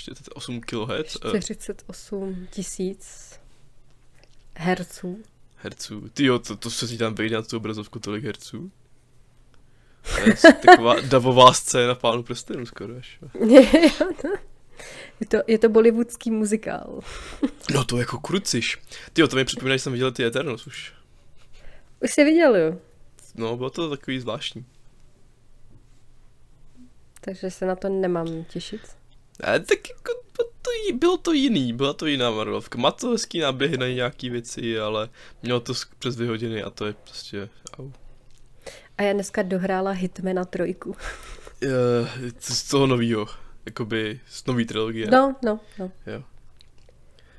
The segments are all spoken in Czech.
48 kHz. 48 tisíc herců. Herců. Ty jo, to, to se si tam vejde na tu obrazovku tolik herců. To je taková davová scéna pánu prstenů skoro až. je, to, je to bollywoodský muzikál. no to jako kruciš. Ty jo, to mi připomíná, že jsem viděl ty Eternals už. Už jsi viděl, jo? No, bylo to takový zvláštní. Takže se na to nemám těšit. Ne, tak jako bylo to, bylo to jiný, byla to jiná Marvelovka. Má to hezký náběhy na nějaký věci, ale mělo to přes dvě hodiny a to je prostě au. A já dneska dohrála Hitmana trojku. Je, z toho novýho, jakoby z nový trilogie. No, no, no. Jo.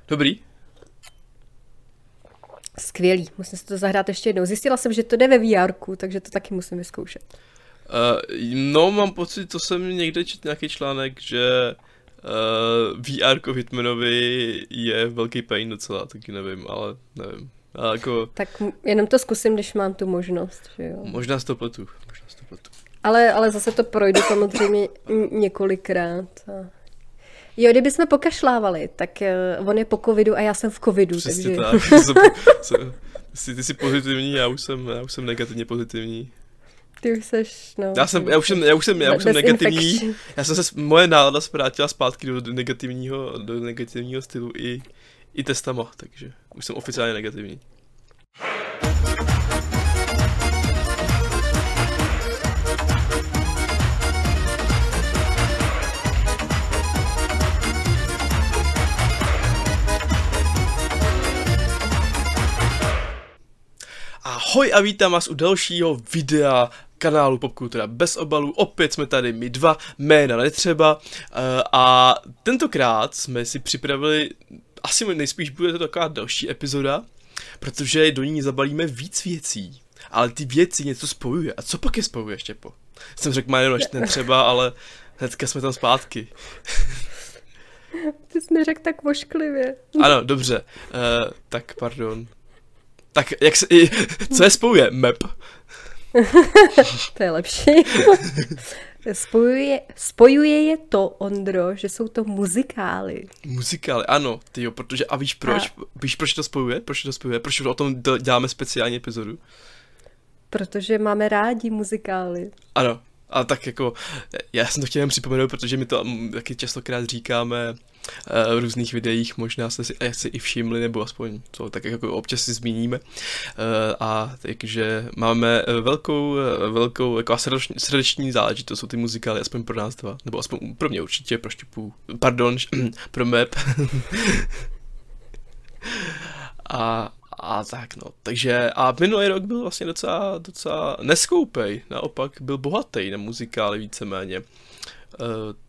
Dobrý. Skvělý, musím si to zahrát ještě jednou. Zjistila jsem, že to jde ve VR, takže to taky musím vyzkoušet. Uh, no, mám pocit, to jsem někde četl nějaký článek, že uh, VR Hitmanovi je velký pain docela, taky nevím, ale nevím. A jako... Tak jenom to zkusím, když mám tu možnost, že jo. Možná z to pletu, možná z to pletu. Ale, ale zase to projdu samozřejmě několikrát. A... Jo, kdyby jsme pokašlávali, tak uh, on je po covidu a já jsem v covidu, Přesně takže... tak. ty jsi pozitivní, já už jsem, já už jsem negativně pozitivní. Ty už seš, no. Já jsem, já už jsem, já už jsem, já už jsem negativní. Já jsem se, moje nálada zvrátila zpátky do, do negativního, do negativního stylu i, i testama, takže už jsem oficiálně negativní. Ahoj a vítám vás u dalšího videa kanálu Popkultura bez obalů. Opět jsme tady my dva, jména netřeba. Eh, a tentokrát jsme si připravili, asi nejspíš bude to taková další epizoda, protože do ní zabalíme víc věcí. Ale ty věci něco spojuje. A co pak je spojuje, Štěpo? Jsem řekl jméno ještě netřeba, ale hnedka jsme tam zpátky. Ty jsi mi řekl tak vošklivě. Ano, dobře. Uh, tak pardon. Tak jak se, co je spojuje? Map. to je lepší. Spojuje, spojuje je to, Ondro, že jsou to muzikály. Muzikály, ano, ty jo, protože, a víš proč? A... Víš, proč to spojuje? Proč to spojuje? Proč o tom děláme speciální epizodu? Protože máme rádi muzikály. Ano, a tak jako, já jsem to chtěl jen připomenout, protože my to taky častokrát říkáme v různých videích, možná jste si asi i všimli, nebo aspoň to tak jako občas si zmíníme. A takže máme velkou, velkou jako srdeční, srdeční záležitost, jsou ty muzikály, aspoň pro nás dva, nebo aspoň pro mě určitě, pro štěpů, pardon, pro map. a, a tak no, takže a minulý rok byl vlastně docela, docela neskoupej, naopak byl bohatý na muzikály víceméně. Uh,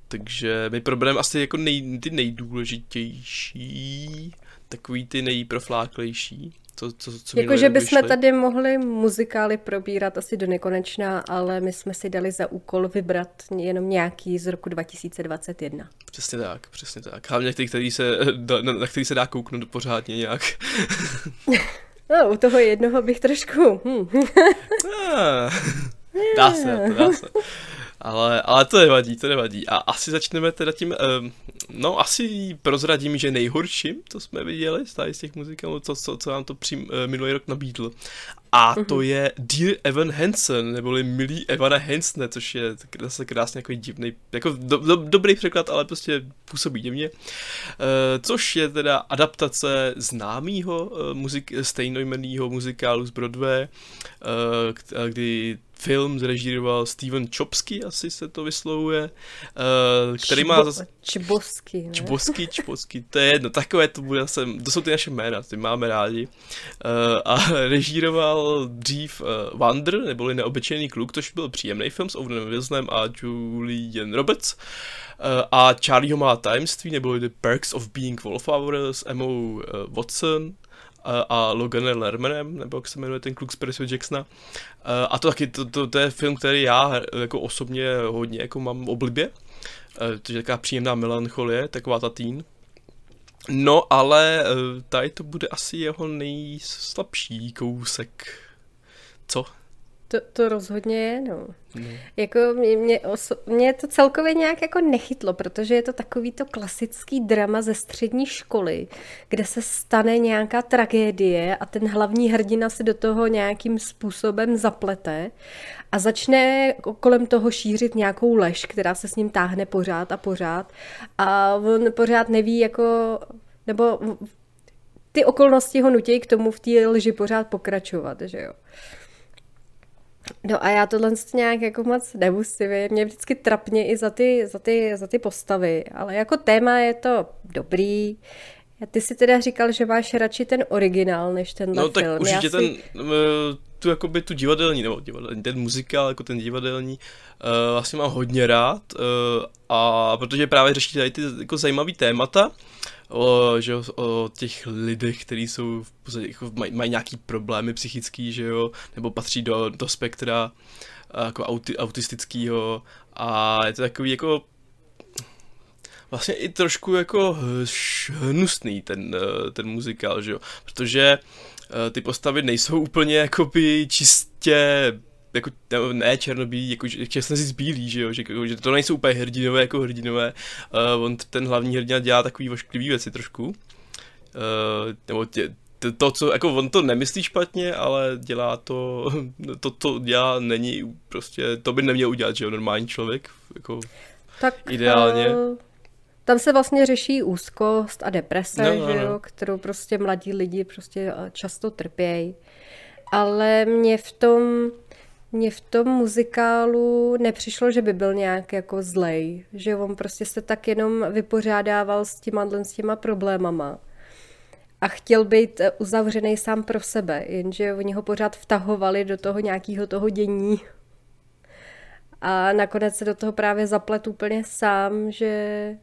takže my probereme asi jako nej, ty nejdůležitější, takový ty nejprofláklejší. Co, co, co jako, že bychom tady mohli muzikály probírat asi do nekonečna, ale my jsme si dali za úkol vybrat jenom nějaký z roku 2021. Přesně tak, přesně tak. Hlavně ty, který se, na, který se dá kouknout pořádně nějak. no, u toho jednoho bych trošku... Hm. Dá se, to dá se. Ale, ale to nevadí, to nevadí. A asi začneme teda tím, um, no asi prozradím, že nejhorším, co jsme viděli z těch muziků, co, co, co nám to přím, uh, minulý rok nabídl. A uh-huh. to je Dear Evan Hansen, neboli Milý Evana Hansne, což je zase krásně jako divný, jako do, do, dobrý překlad, ale prostě působí divně. Uh, což je teda adaptace známého uh, muzik, stejnojmenného muzikálu z Broadway, uh, kdy film zrežíroval Steven Chopsky, asi se to vyslovuje, uh, který má zase... Čbosky, ne? Čbosky, Čbosky, to je jedno, takové to bude zase, to jsou ty naše jména, ty máme rádi. Uh, a režíroval dřív uh, Wander, neboli Neobyčejný kluk, což byl příjemný film s Owenem Wilsonem a Julian Roberts. A Charlieho má tajemství, neboli The Perks of Being Wallflower s Emma Watson a, Loganem Lermanem, nebo jak se jmenuje ten kluk z Percy Jacksona. A to taky, to, to, to, je film, který já jako osobně hodně jako mám oblibě. To je taková příjemná melancholie, taková ta teen. No, ale tady to bude asi jeho nejslabší kousek. Co? To, to rozhodně je, no. no. Jako mě, mě, oso, mě to celkově nějak jako nechytlo, protože je to takový to klasický drama ze střední školy, kde se stane nějaká tragédie a ten hlavní hrdina si do toho nějakým způsobem zaplete a začne kolem toho šířit nějakou lež, která se s ním táhne pořád a pořád a on pořád neví jako, nebo ty okolnosti ho nutí k tomu v té lži pořád pokračovat, že jo. No a já tohle nějak jako moc nemusím, mě vždycky trapně i za ty, za, ty, za ty postavy, ale jako téma je to dobrý. Ty si teda říkal, že máš radši ten originál, než ten No tak film. určitě já ten, si... Eh, tu jakoby tu divadelní, nebo divadelní, ten muzikál, jako ten divadelní, uh, vlastně mám hodně rád, uh, a protože právě řeší tady ty jako zajímavý témata, o, že jo, o těch lidech, kteří jsou v podstatě, jako mají, mají nějaký problémy psychický, že jo, nebo patří do, do spektra jako auti, autistického a je to takový jako vlastně i trošku jako hnusný ten, ten muzikál, že jo, protože ty postavy nejsou úplně jakoby čistě jako, ne černobílý, jako čestně si zbílí, že jo, že, jako, že to nejsou úplně hrdinové jako hrdinové, uh, on ten hlavní hrdina dělá takový vošklivý věci trošku, uh, nebo tě, to, to, co, jako on to nemyslí špatně, ale dělá to, to, to dělá, není prostě, to by neměl udělat, že jo, normální člověk, jako tak, ideálně. Uh... Tam se vlastně řeší úzkost a deprese, no, no, že jo, no. kterou prostě mladí lidi prostě často trpějí. Ale mě v tom, mně v tom muzikálu nepřišlo, že by byl nějak jako zlej, že on prostě se tak jenom vypořádával s těma, s těma problémama a chtěl být eh, uzavřený sám pro sebe, jenže oni ho pořád vtahovali do toho nějakého toho dění a nakonec se do toho právě zaplet úplně sám, že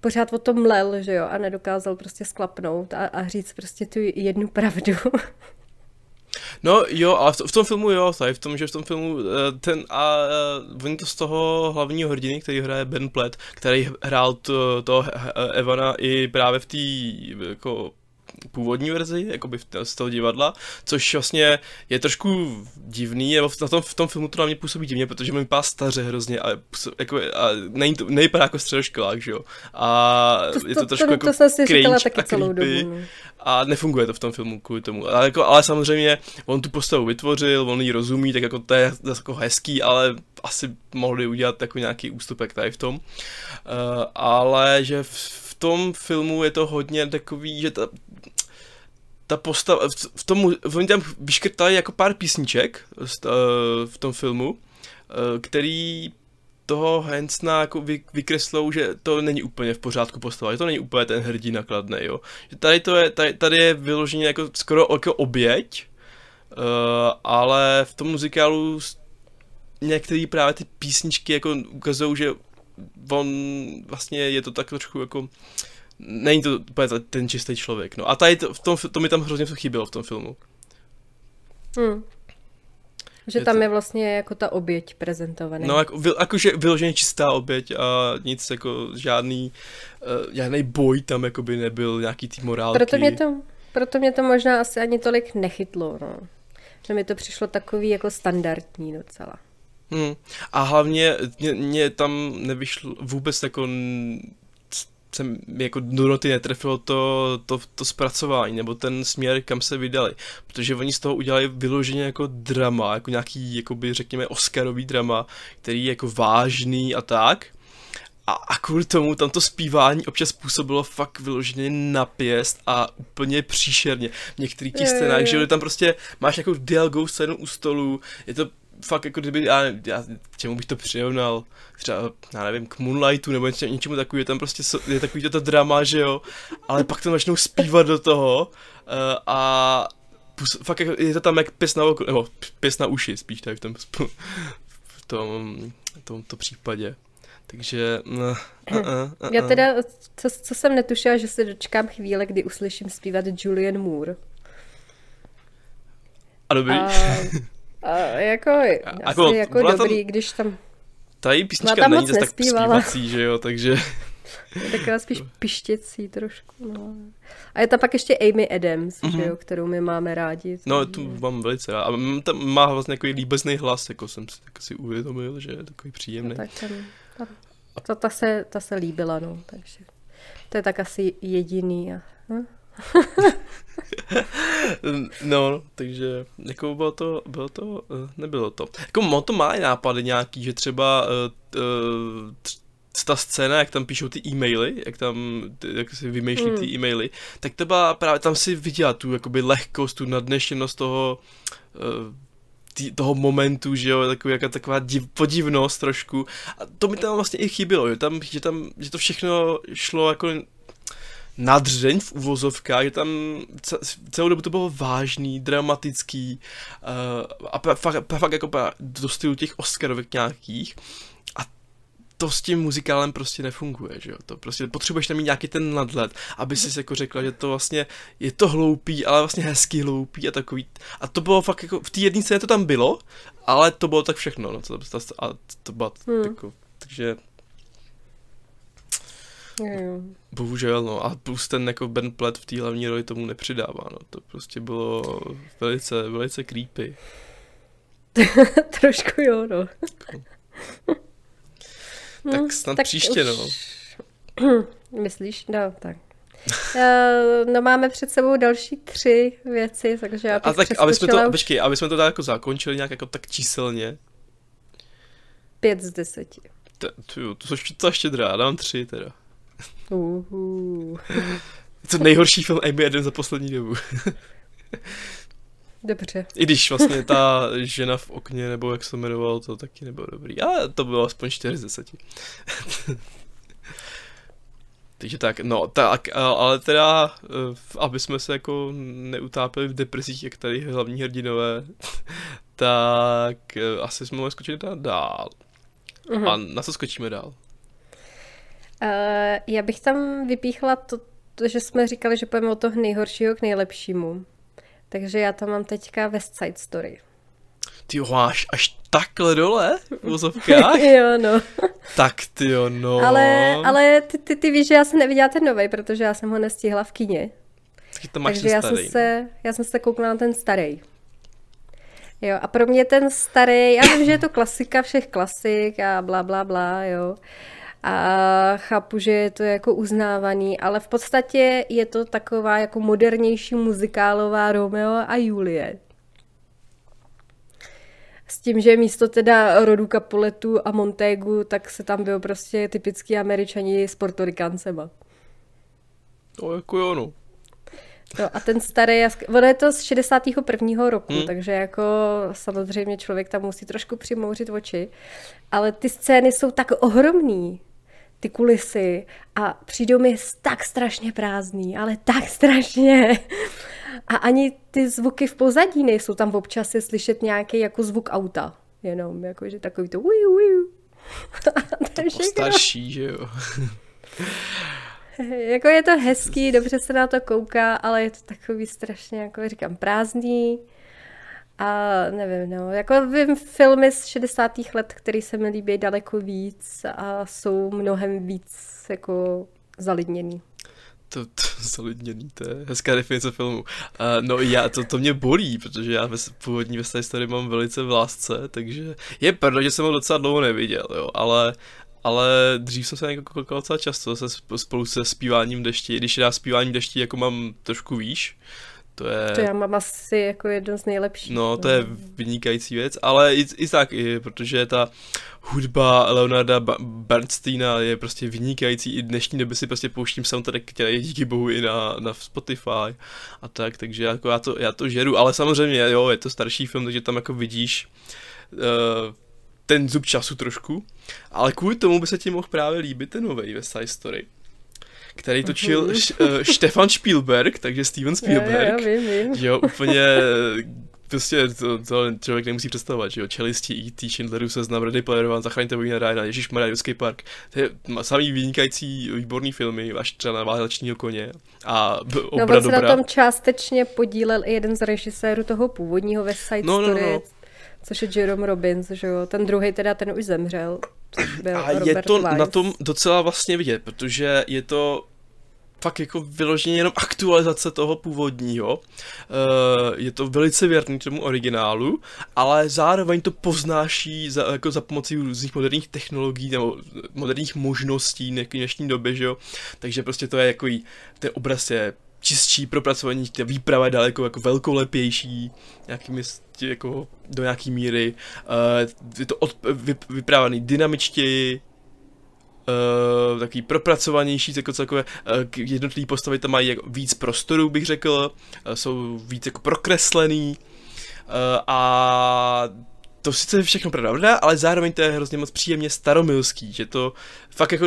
pořád o tom mlel, že jo, a nedokázal prostě sklapnout a, a říct prostě tu jednu pravdu. No jo, ale v tom filmu jo, tady v tom, že v tom filmu eh, ten a uh, oni to z toho hlavního hrdiny, který hraje Ben Platt, který hrál to, to Evana i právě v té jako původní verzi, jakoby z toho divadla, což vlastně je trošku divný, nebo v tom, v tom filmu to na mě působí divně, protože mi vypadá staře hrozně a, jako, a není to, nejvypadá jako středoškolák, že jo. A to, je to, to trošku to, jako to jsem si říkala taky celou dobu. No. A nefunguje to v tom filmu kvůli tomu. Ale, jako, ale samozřejmě on tu postavu vytvořil, on ji rozumí, tak jako to je jako hezký, ale asi mohli udělat jako nějaký ústupek tady v tom. Uh, ale že v, v tom filmu je to hodně takový, že ta, ta postava, v tom, oni tam vyškrtali jako pár písniček eh, v tom filmu, eh, který toho Hansna jako vy, vykreslou, že to není úplně v pořádku postava, že to není úplně ten hrdina kladný, jo. Že tady to je, tady, tady je vyloženě jako skoro jako oběť, uh, ale v tom muzikálu některé právě ty písničky jako ukazují, že on vlastně je to tak trošku jako není to úplně ten čistý člověk, no. A tady to, v tom, to mi tam hrozně chybělo v tom filmu. Hmm. Že je tam to... je vlastně jako ta oběť prezentovaná. No, jako, jakože vyloženě čistá oběť a nic jako žádný, uh, žádný boj tam jako by nebyl, nějaký tý morálky. Proto mě to, proto mě to možná asi ani tolik nechytlo, no. Že mi to přišlo takový jako standardní docela. Hmm. A hlavně mě, mě tam nevyšlo vůbec jako jsem jako do noty netrefilo to, to, to zpracování, nebo ten směr, kam se vydali. Protože oni z toho udělali vyloženě jako drama, jako nějaký, jakoby řekněme, Oscarový drama, který je jako vážný a tak. A, a kvůli tomu tam to zpívání občas působilo fakt vyloženě napěst a úplně příšerně. V některých těch scénách, že tam prostě máš jako dialogovou scénu u stolu, je to fakt jako kdyby, já, já čemu bych to přirovnal, třeba, já nevím, k Moonlightu nebo něčemu, něčemu takový, tam prostě je takový to drama, že jo, ale pak to začnou zpívat do toho uh, a fakt jako, je to tam jak pěs na oko, nebo pěs na uši spíš tady v tom, v tom, v tomto případě. Takže... Uh, uh, uh, Já teda, co, co jsem netušila, že se dočkám chvíle, kdy uslyším zpívat Julian Moore. A dobrý. A, a jako, a, asi jako, jako dobrý, tam, když tam... Ta její písnička není zase tak zpívací, že jo, takže... Je taková spíš pištěcí trošku. No. A je tam pak ještě Amy Adams, mm-hmm. že Mhm. jo, kterou my máme rádi. No, tu mám velice rád. A tam má vlastně takový líbezný hlas, jako jsem si, tak si uvědomil, že je takový příjemný. No, tak ten, ta, ta, ta, se, ta se líbila, no, takže to je tak asi jediný. A, hm? No, takže jako bylo to, bylo to, eh, nebylo to. Jako on to má i nápady nějaký, že třeba uh, uh, ta scéna, jak tam píšou ty e-maily, jak tam, jak si vymýšlí Hmm. ty e-maily, tak to byla právě, tam si viděla tu jakoby lehkost, tu nadnešenost toho, tý, toho momentu, že jo, takový, jaká taková div, podivnost trošku. A to mi tam vlastně i chybilo, že tam, že tam, že to všechno šlo jako nadřeň v uvozovkách, že tam ce- celou dobu to bylo vážný, dramatický uh, a pa- fakt, fakt jako do stylu těch Oscarovek nějakých. A to s tím muzikálem prostě nefunguje, že jo, to prostě potřebuješ tam mít nějaký ten nadhled, aby si jako řekla, že to vlastně je to hloupý, ale vlastně hezký hloupý a takový, a to bylo fakt jako, v té jedné scéně to tam bylo, ale to bylo tak všechno, no, to, to, a to bylo Hmm. jako, takže Jo. Bohužel, no. A plus ten jako Ben Platt v té hlavní roli tomu nepřidává, no. To prostě bylo velice, velice creepy. Trošku jo, no. Tak snad příště, no. Myslíš? No, tak. Eh, No máme před sebou další tři věci, takže já bych A tak, aby jsme to, už počkej, aby jsme to tak jako zakončili nějak jako tak číselně. pět z deseti. To, to, to, to, to štědrá, já dám tři teda. Uhu. To nejhorší film Amy Adams za poslední dobu. Dobře. I když vlastně ta žena v okně, nebo jak se to jmenovalo, to taky nebylo dobrý. Ale to bylo aspoň 4 z 10. Takže tak, no, tak, ale teda, eh, aby jsme se jako neutápili v depresích, jak tady hlavní hrdinové, tak eh, asi jsme mohli skočit dál-. Mhm. A na co skočíme dál? Uh, já bych tam vypíchla to, to, že jsme říkali, že půjdeme od toho nejhoršího k nejlepšímu. Takže já tam mám teďka West Side Story. Ty jo, máš až takhle dole v vozovkách? jo, no. tak ty jo, no. Ale, ale ty, ty, ty víš, že já jsem neviděla ten nový, protože já jsem ho nestihla v kině. Taky to máš Takže já starý, jsem, no. se, já jsem se koukla na ten starý. Jo, a pro mě ten starý, já vím, že je to klasika všech klasik a bla, bla, bla, jo. A chápu, že je to jako uznávaný, ale v podstatě je to taková jako modernější muzikálová Romeo a Julie. S tím, že místo teda rodu Capuletu a Montegu, tak se tam byl prostě typický američani s portorikancema. No, jako jo, no. No a ten starý, já sk- ono je to z 61. roku, hmm. takže jako samozřejmě člověk tam musí trošku přimouřit oči, ale ty scény jsou tak ohromný, ty kulisy a přijdou mi tak strašně prázdný, ale tak strašně. A ani ty zvuky v pozadí nejsou tam občas je slyšet nějaký jako zvuk auta, jenom jakože takový to uju. A to je starší, že jo. Jako je to hezký, dobře se na to kouká, ale je to takový strašně, jako říkám, prázdný. A nevím, no, jako vím filmy z 60. let, které se mi líbí daleko víc a jsou mnohem víc jako zalidněný. To, to zalidněný, to je hezká definice filmu. Uh, no já, to, to mě bolí, protože já ve, původní ve Story mám velice v lásce, takže je pravda, že jsem ho docela dlouho neviděl, jo, ale ale dřív jsem se jako koukal docela často se sp- spolu se zpíváním dešti, když já zpíváním dešti jako mám trošku výš, to je... To já mám asi jako jedno z nejlepších. No, to je vynikající věc, ale i, i tak, i, protože ta hudba Leonarda Bernsteina je prostě vynikající, i dnešní době si prostě pouštím soundtrack, který je díky bohu i na, na Spotify a tak, takže jako já to, já to žeru, ale samozřejmě, jo, je to starší film, takže tam jako vidíš uh, ten zub času trošku, ale kvůli tomu by se ti mohl právě líbit ten nový West Side Story který točil Mhm. š, uh, Stefan Spielberg, takže Steven Spielberg. Jo, jo, vím, vím. Že jo, úplně prostě to, to člověk nemusí představovat, že jo, čelisti, E.T., Schindlerův seznam, Ready Player One, Zachraňte Bojina Ryana, Ježíš Judský park, to je samý vynikající, výborný filmy, až třeba na válečního koně a b- No, obra on se na tom částečně podílel i jeden z režisérů toho původního West Side No, no, Story, no. Což je Jerome Robbins, že jo. Ten druhý teda, ten už zemřel. Byl a Robert je to Weiss. na tom docela vlastně vidět, protože je to fakt jako vyloženě jenom aktualizace toho původního. Uh, je to velice věrný tomu originálu, ale zároveň to poznáší za, jako za pomocí různých moderních technologií nebo moderních možností v dnešní době, že jo. Takže prostě to je jako ten obraz je čistší, propracovaní, ta výprava je daleko jako velkolepější, nějakými jako do nějaký míry, uh, je to od, vy, vyprávaný dynamičtěji, uh, takový propracovanější, jako celkové, uh, jednotlivé postavy tam mají jako víc prostoru, bych řekl, uh, jsou víc jako prokreslený uh, a to sice je všechno pravda, ale zároveň to je hrozně moc příjemně staromilský, že to fakt jako,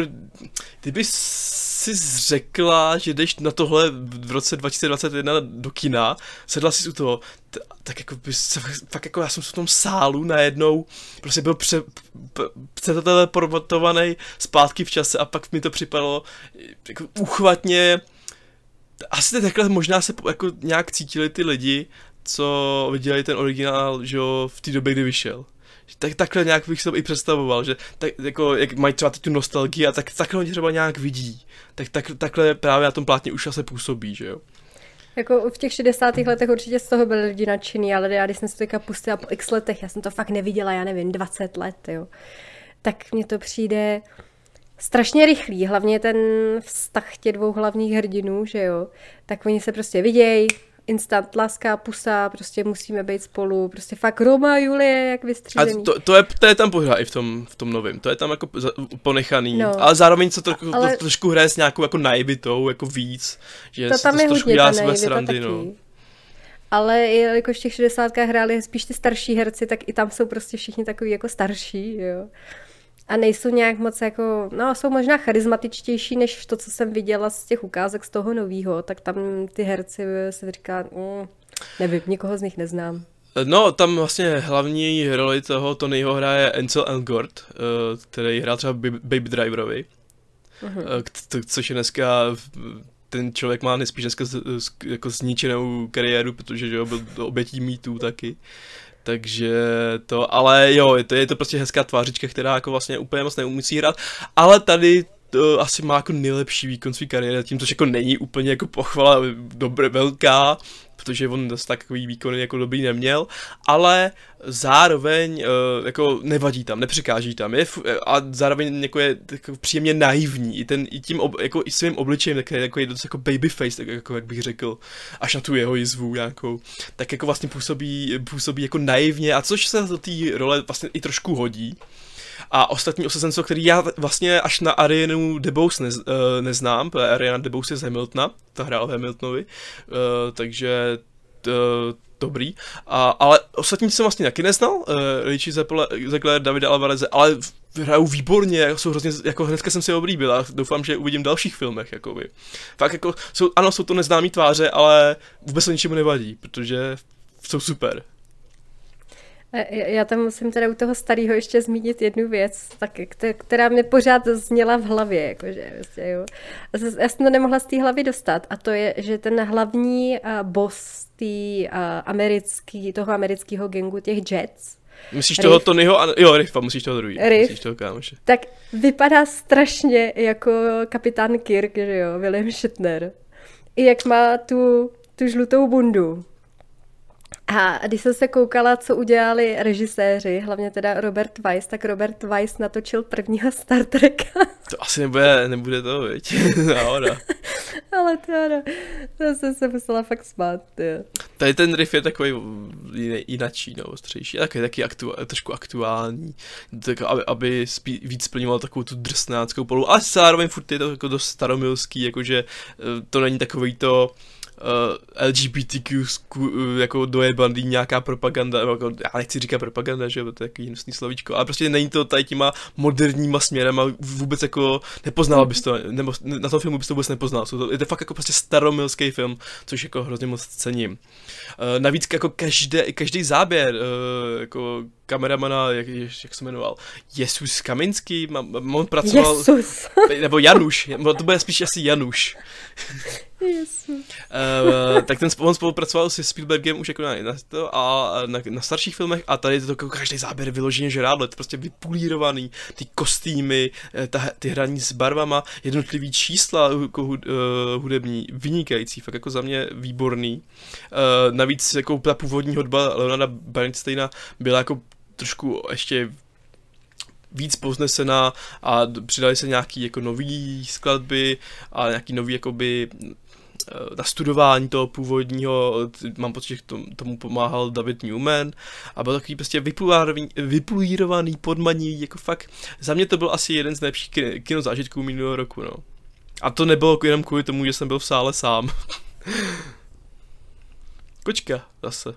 kdyby si řekla, že jdeš na tohle v roce 2021 do kina, sedla si u toho, t- tak jako by se, fakt jako já jsem v tom sálu najednou prostě byl pře, přeteleportovaný zpátky v čase a pak mi to připadalo jako uchvatně, asi takhle možná se jako nějak cítili ty lidi, co viděli ten originál, že jo, v té době, kdy vyšel. Tak, takhle nějak bych to i představoval, že tak, jako, jak mají třeba tu nostalgii a tak takhle oni třeba nějak vidí. Tak, tak takhle právě na tom plátně už se působí, že jo. Jako v těch 60. letech určitě z toho byli lidi nadšený, ale já když jsem to teďka pustila po x letech, já jsem to fakt neviděla, já nevím, 20 let, jo. Tak mně to přijde strašně rychlý, hlavně ten vztah těch dvou hlavních hrdinů, že jo. Tak oni se prostě vidějí, instant láska, pusa, prostě musíme být spolu, prostě fakt Roma Julie, jak vystřízený. A to, to, je, to je tam pořád i v tom, v tom novém, to je tam jako ponechaný, no. ale zároveň se to, to, ale... to trošku hraje s nějakou jako naivitou, jako víc, že to tam to je trošku dělá své srandy, no. Ale jakož v těch 60. hráli spíš ty starší herci, tak i tam jsou prostě všichni takový jako starší, jo a nejsou nějak moc jako, no jsou možná charismatičtější než to, co jsem viděla z těch ukázek z toho novýho, tak tam ty herci se říká, mm, nevím, nikoho z nich neznám. No, tam vlastně hlavní roli toho Tonyho hraje Ansel Elgort, eh, který hrál třeba Baby Driverovi, uh-huh. což je dneska ten člověk má nejspíš dneska z, z, jako zničenou kariéru, protože že jo, byl obětí mýtů taky. Takže to, ale jo, je to, je to prostě hezká tvářička, která jako vlastně úplně moc neumí hrát, ale tady to asi má jako nejlepší výkon své kariéry, tím, což jako není úplně jako pochvala dobré, velká, protože on dost takový výkony jako dobrý neměl, ale zároveň uh, jako nevadí tam, nepřekáží tam je, a zároveň jako je jako příjemně naivní, i, ten, i tím, ob, jako i svým obličejem, tak je, jako je dost jako babyface, tak jako jak bych řekl, až na tu jeho jizvu nějakou, tak jako vlastně působí, působí jako naivně a což se do té role vlastně i trošku hodí, a ostatní osazenstvo, který já vlastně až na Arianu DeBose nez, uh, neznám, protože Ariana DeBose je z Hamiltona, ta hrála v Hamiltonovi, uh, takže uh, dobrý. A, ale ostatní jsem vlastně taky neznal, uh, Richie Zegler, Davida Alvareze, ale hrajou výborně, jsou hrozně, jako hnedka jsem si je oblíbil a doufám, že uvidím v dalších filmech, jakoby. Fakt jako, jsou, ano, jsou to neznámí tváře, ale vůbec to ničemu nevadí, protože jsou super. Já tam musím teda u toho starého ještě zmínit jednu věc, tak, která mě pořád zněla v hlavě, jakože, vlastně, jo. Já jsem to nemohla z té hlavy dostat a to je, že ten hlavní boss tý, americký, toho amerického gengu těch Jets, Myslíš Riff. toho Tonyho? A, jo, Riff, musíš toho druhý. Riff. Musíš toho kámoše. Tak vypadá strašně jako kapitán Kirk, že jo, William Shatner. I jak má tu, tu žlutou bundu. A když jsem se koukala, co udělali režiséři, hlavně teda Robert Weiss, tak Robert Weiss natočil prvního Star Treka. To asi nebude, nebude to, viď? Náhoda. Ale to ano, to jsem se musela fakt smát, jo. Tady ten riff je takový jinačí, no, ostřejší, taky, taky aktu, trošku aktuální, tak aby, aby spí, víc splňoval takovou tu drsnáckou polu, ale zároveň furt je to jako dost staromilský, jakože eh, to není takový to, uh, eh, LGBTQ uh, jako dojebaný nějaká propaganda, jako, já nechci říkat propaganda, že to je takový hnusný slovíčko, ale prostě není to tady těma moderníma směrem a vůbec jako nepoznal bys to, nebo na tom filmu bys to vůbec nepoznal, Jsou to, je to fakt jako prostě staromilský film, což jako hrozně moc cením. Uh, navíc jako každé, každý záběr, uh, jako kameramana, jak, jak se jmenoval, Jesus Kaminský, on pracoval, Jesus. nebo Januš, to bude spíš asi Januš. uh, tak ten on spolupracoval se Spielbergem už jako na, na to a na, na starších filmech a tady to jako každý záběr vyloženě žrádlo, to prostě vypulírovaný, ty kostýmy, eh, ta, ty hraní s barvama, jednotlivý čísla jako uh, hudební, vynikající, fakt jako za mě výborný. Uh, navíc jako ta původní hudba Leonarda Bernsteina byla jako trošku ještě víc poznesená a přidali se nějaký jako nový skladby a nějaký nový jakoby eh, na studování toho původního, mám pocit, že tomu pomáhal David Newman a byl takový prostě vypulírovaný, podmaní, jako fakt, za mě to byl asi jeden z nejlepších kinozážitků minulého roku, no. A to nebylo jenom kvůli tomu, že jsem byl v sále sám. Kočka, zase.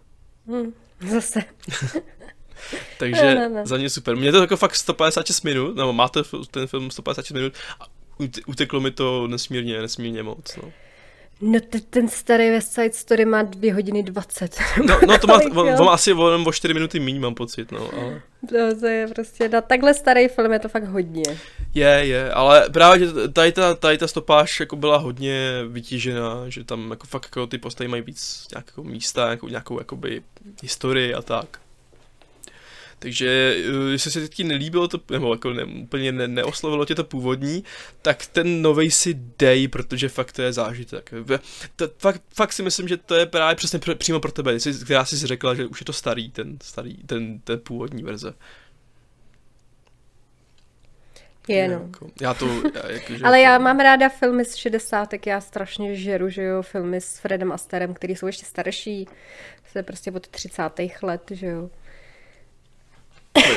Hmm, zase. Takže ne, ne, ne. za mě super. Mě to jako fakt 156 minut, nebo máte ten film 156 minut a uteklo mi to nesmírně, nesmírně moc. No. No t- ten starý West Side Story má 2 hodiny 20. No, no to má, on, on má asi o, o 4 minuty méně, mám pocit, no. Ale... To, to je prostě, na takhle starý film je to fakt hodně. Je, je, ale právě tady ta, tady ta stopáž jako byla hodně vytížená, že tam jako fakt jako ty postavy mají víc nějakou místa, jako nějakou jakoby historii a tak. Takže eh, jestli se ti nelíbilo to, nebo jako ne, úplně ne, neoslovilo tě to původní, tak ten novej si dej, protože fakt to je zážitek. To, fakt, fakt si myslím, že to je právě přesně pr- přímo pro tebe, která jsi řekla, že už je to starý, ten starý, ten, ten původní verze. Je, no. Jako, já to, já, jako, že Ale já mám ráda filmy z 60, tak já strašně žeru, že jo, filmy s Fredem Asterem, který jsou ještě starší, je prostě od 30. let, že jo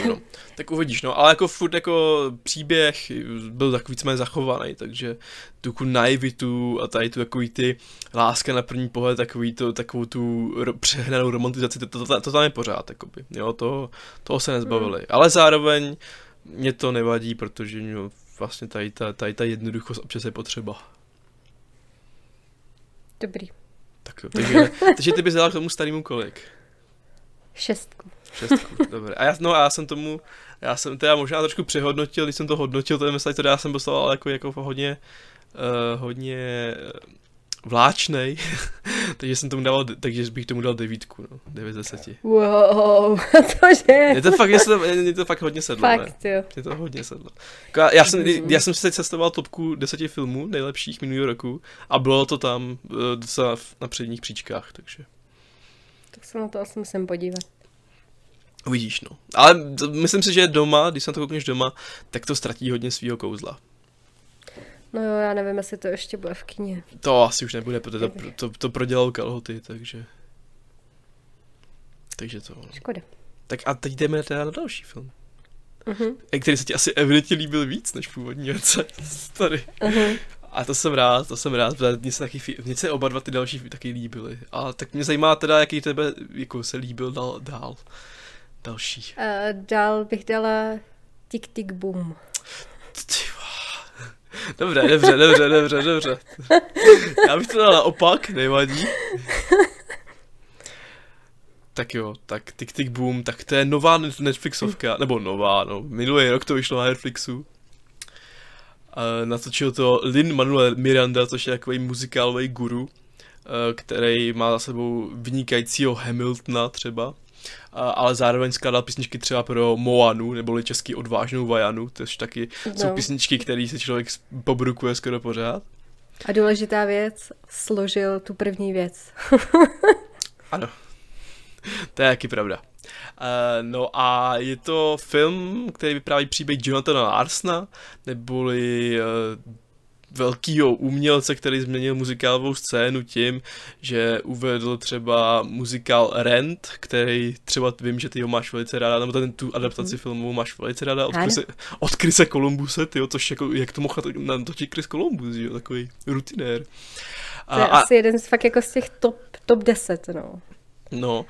no. Tak uvidíš, no, ale jako furt jako příběh byl tak víceméně zachovaný, takže tu naivitu a tady tu takový ty láska na první pohled, takový to, takovou tu ro, přehnanou romantizaci, to, to, to, to tam je pořád, jakoby, jo, to, toho se nezbavili, hmm. ale zároveň mě to nevadí, protože jo, vlastně tady ta, tady ta jednoduchost občas je potřeba. Dobrý. Tak jo, takže, takže ty bys dala k tomu starému kolik? Šestku. Dobře. A já, no, a já jsem tomu, já jsem teda možná trošku přehodnotil, když jsem to hodnotil, to je myslím, to já jsem dostal jako, jako hodně, uh, hodně uh, vláčnej, takže jsem tomu dával, takže bych tomu dal devítku, no, 9 z 10. Wow, je. Je to fakt, je to fakt hodně sedlo, fakt, ne? jo. Je to hodně sedlo. Jako já, jsem, já jsem si teď cestoval topku deseti filmů nejlepších minulého roku a bylo to tam uh, docela na předních příčkách, takže. Tak se na to asi musím podívat. Uvidíš, no. Ale myslím si, že doma, když se na to koukneš doma, tak to ztratí hodně svého kouzla. No jo, já nevím, jestli to ještě bude v kině. To asi už nebude, protože to, to, to prodělal kalhoty, takže... Takže to... No. Škoda. Tak a teď jdeme teda na další film. Uh-huh. Který se ti asi evidentně líbil víc než původní věce. Tady. Uh-huh. A to jsem rád, to jsem rád, protože mně se, taky, mně se oba dva ty další taky líbily. A tak mě zajímá teda, jaký tebe jako se líbil dál. dál. Další. Uh, dál bych dala Tik Tik Boom. Dobře, dobře, dobře, dobře, dobře. Já bych to dal naopak, nevadí. Tak jo, tak Tik Tik Boom, tak to je nová Netflixovka, nebo nová, no, minulý rok to vyšlo na Netflixu. Uh, natočil to Lin Manuel Miranda, což je takový muzikálový guru, uh, který má za sebou vynikajícího Hamiltona třeba ale zároveň skládal písničky třeba pro Moanu, neboli český odvážnou Vajanu, to taky no. jsou písničky, které se člověk pobrukuje skoro pořád. A důležitá věc, složil tu první věc. ano, to je taky pravda. Uh, no a je to film, který vypráví příběh Jonathana Larsna, neboli uh, velkýho umělce, který změnil muzikálovou scénu tím, že uvedl třeba muzikál Rent, který třeba vím, že ty ho máš velice ráda, nebo ten tu adaptaci mm. filmu máš velice ráda od Chrise, od Chrise Columbuse, tyjo, což jako, jak to mohl natočit Chris Columbus, jo, takový rutinér. A, to je a, asi jeden z fakt jako z těch top, top 10, no. No,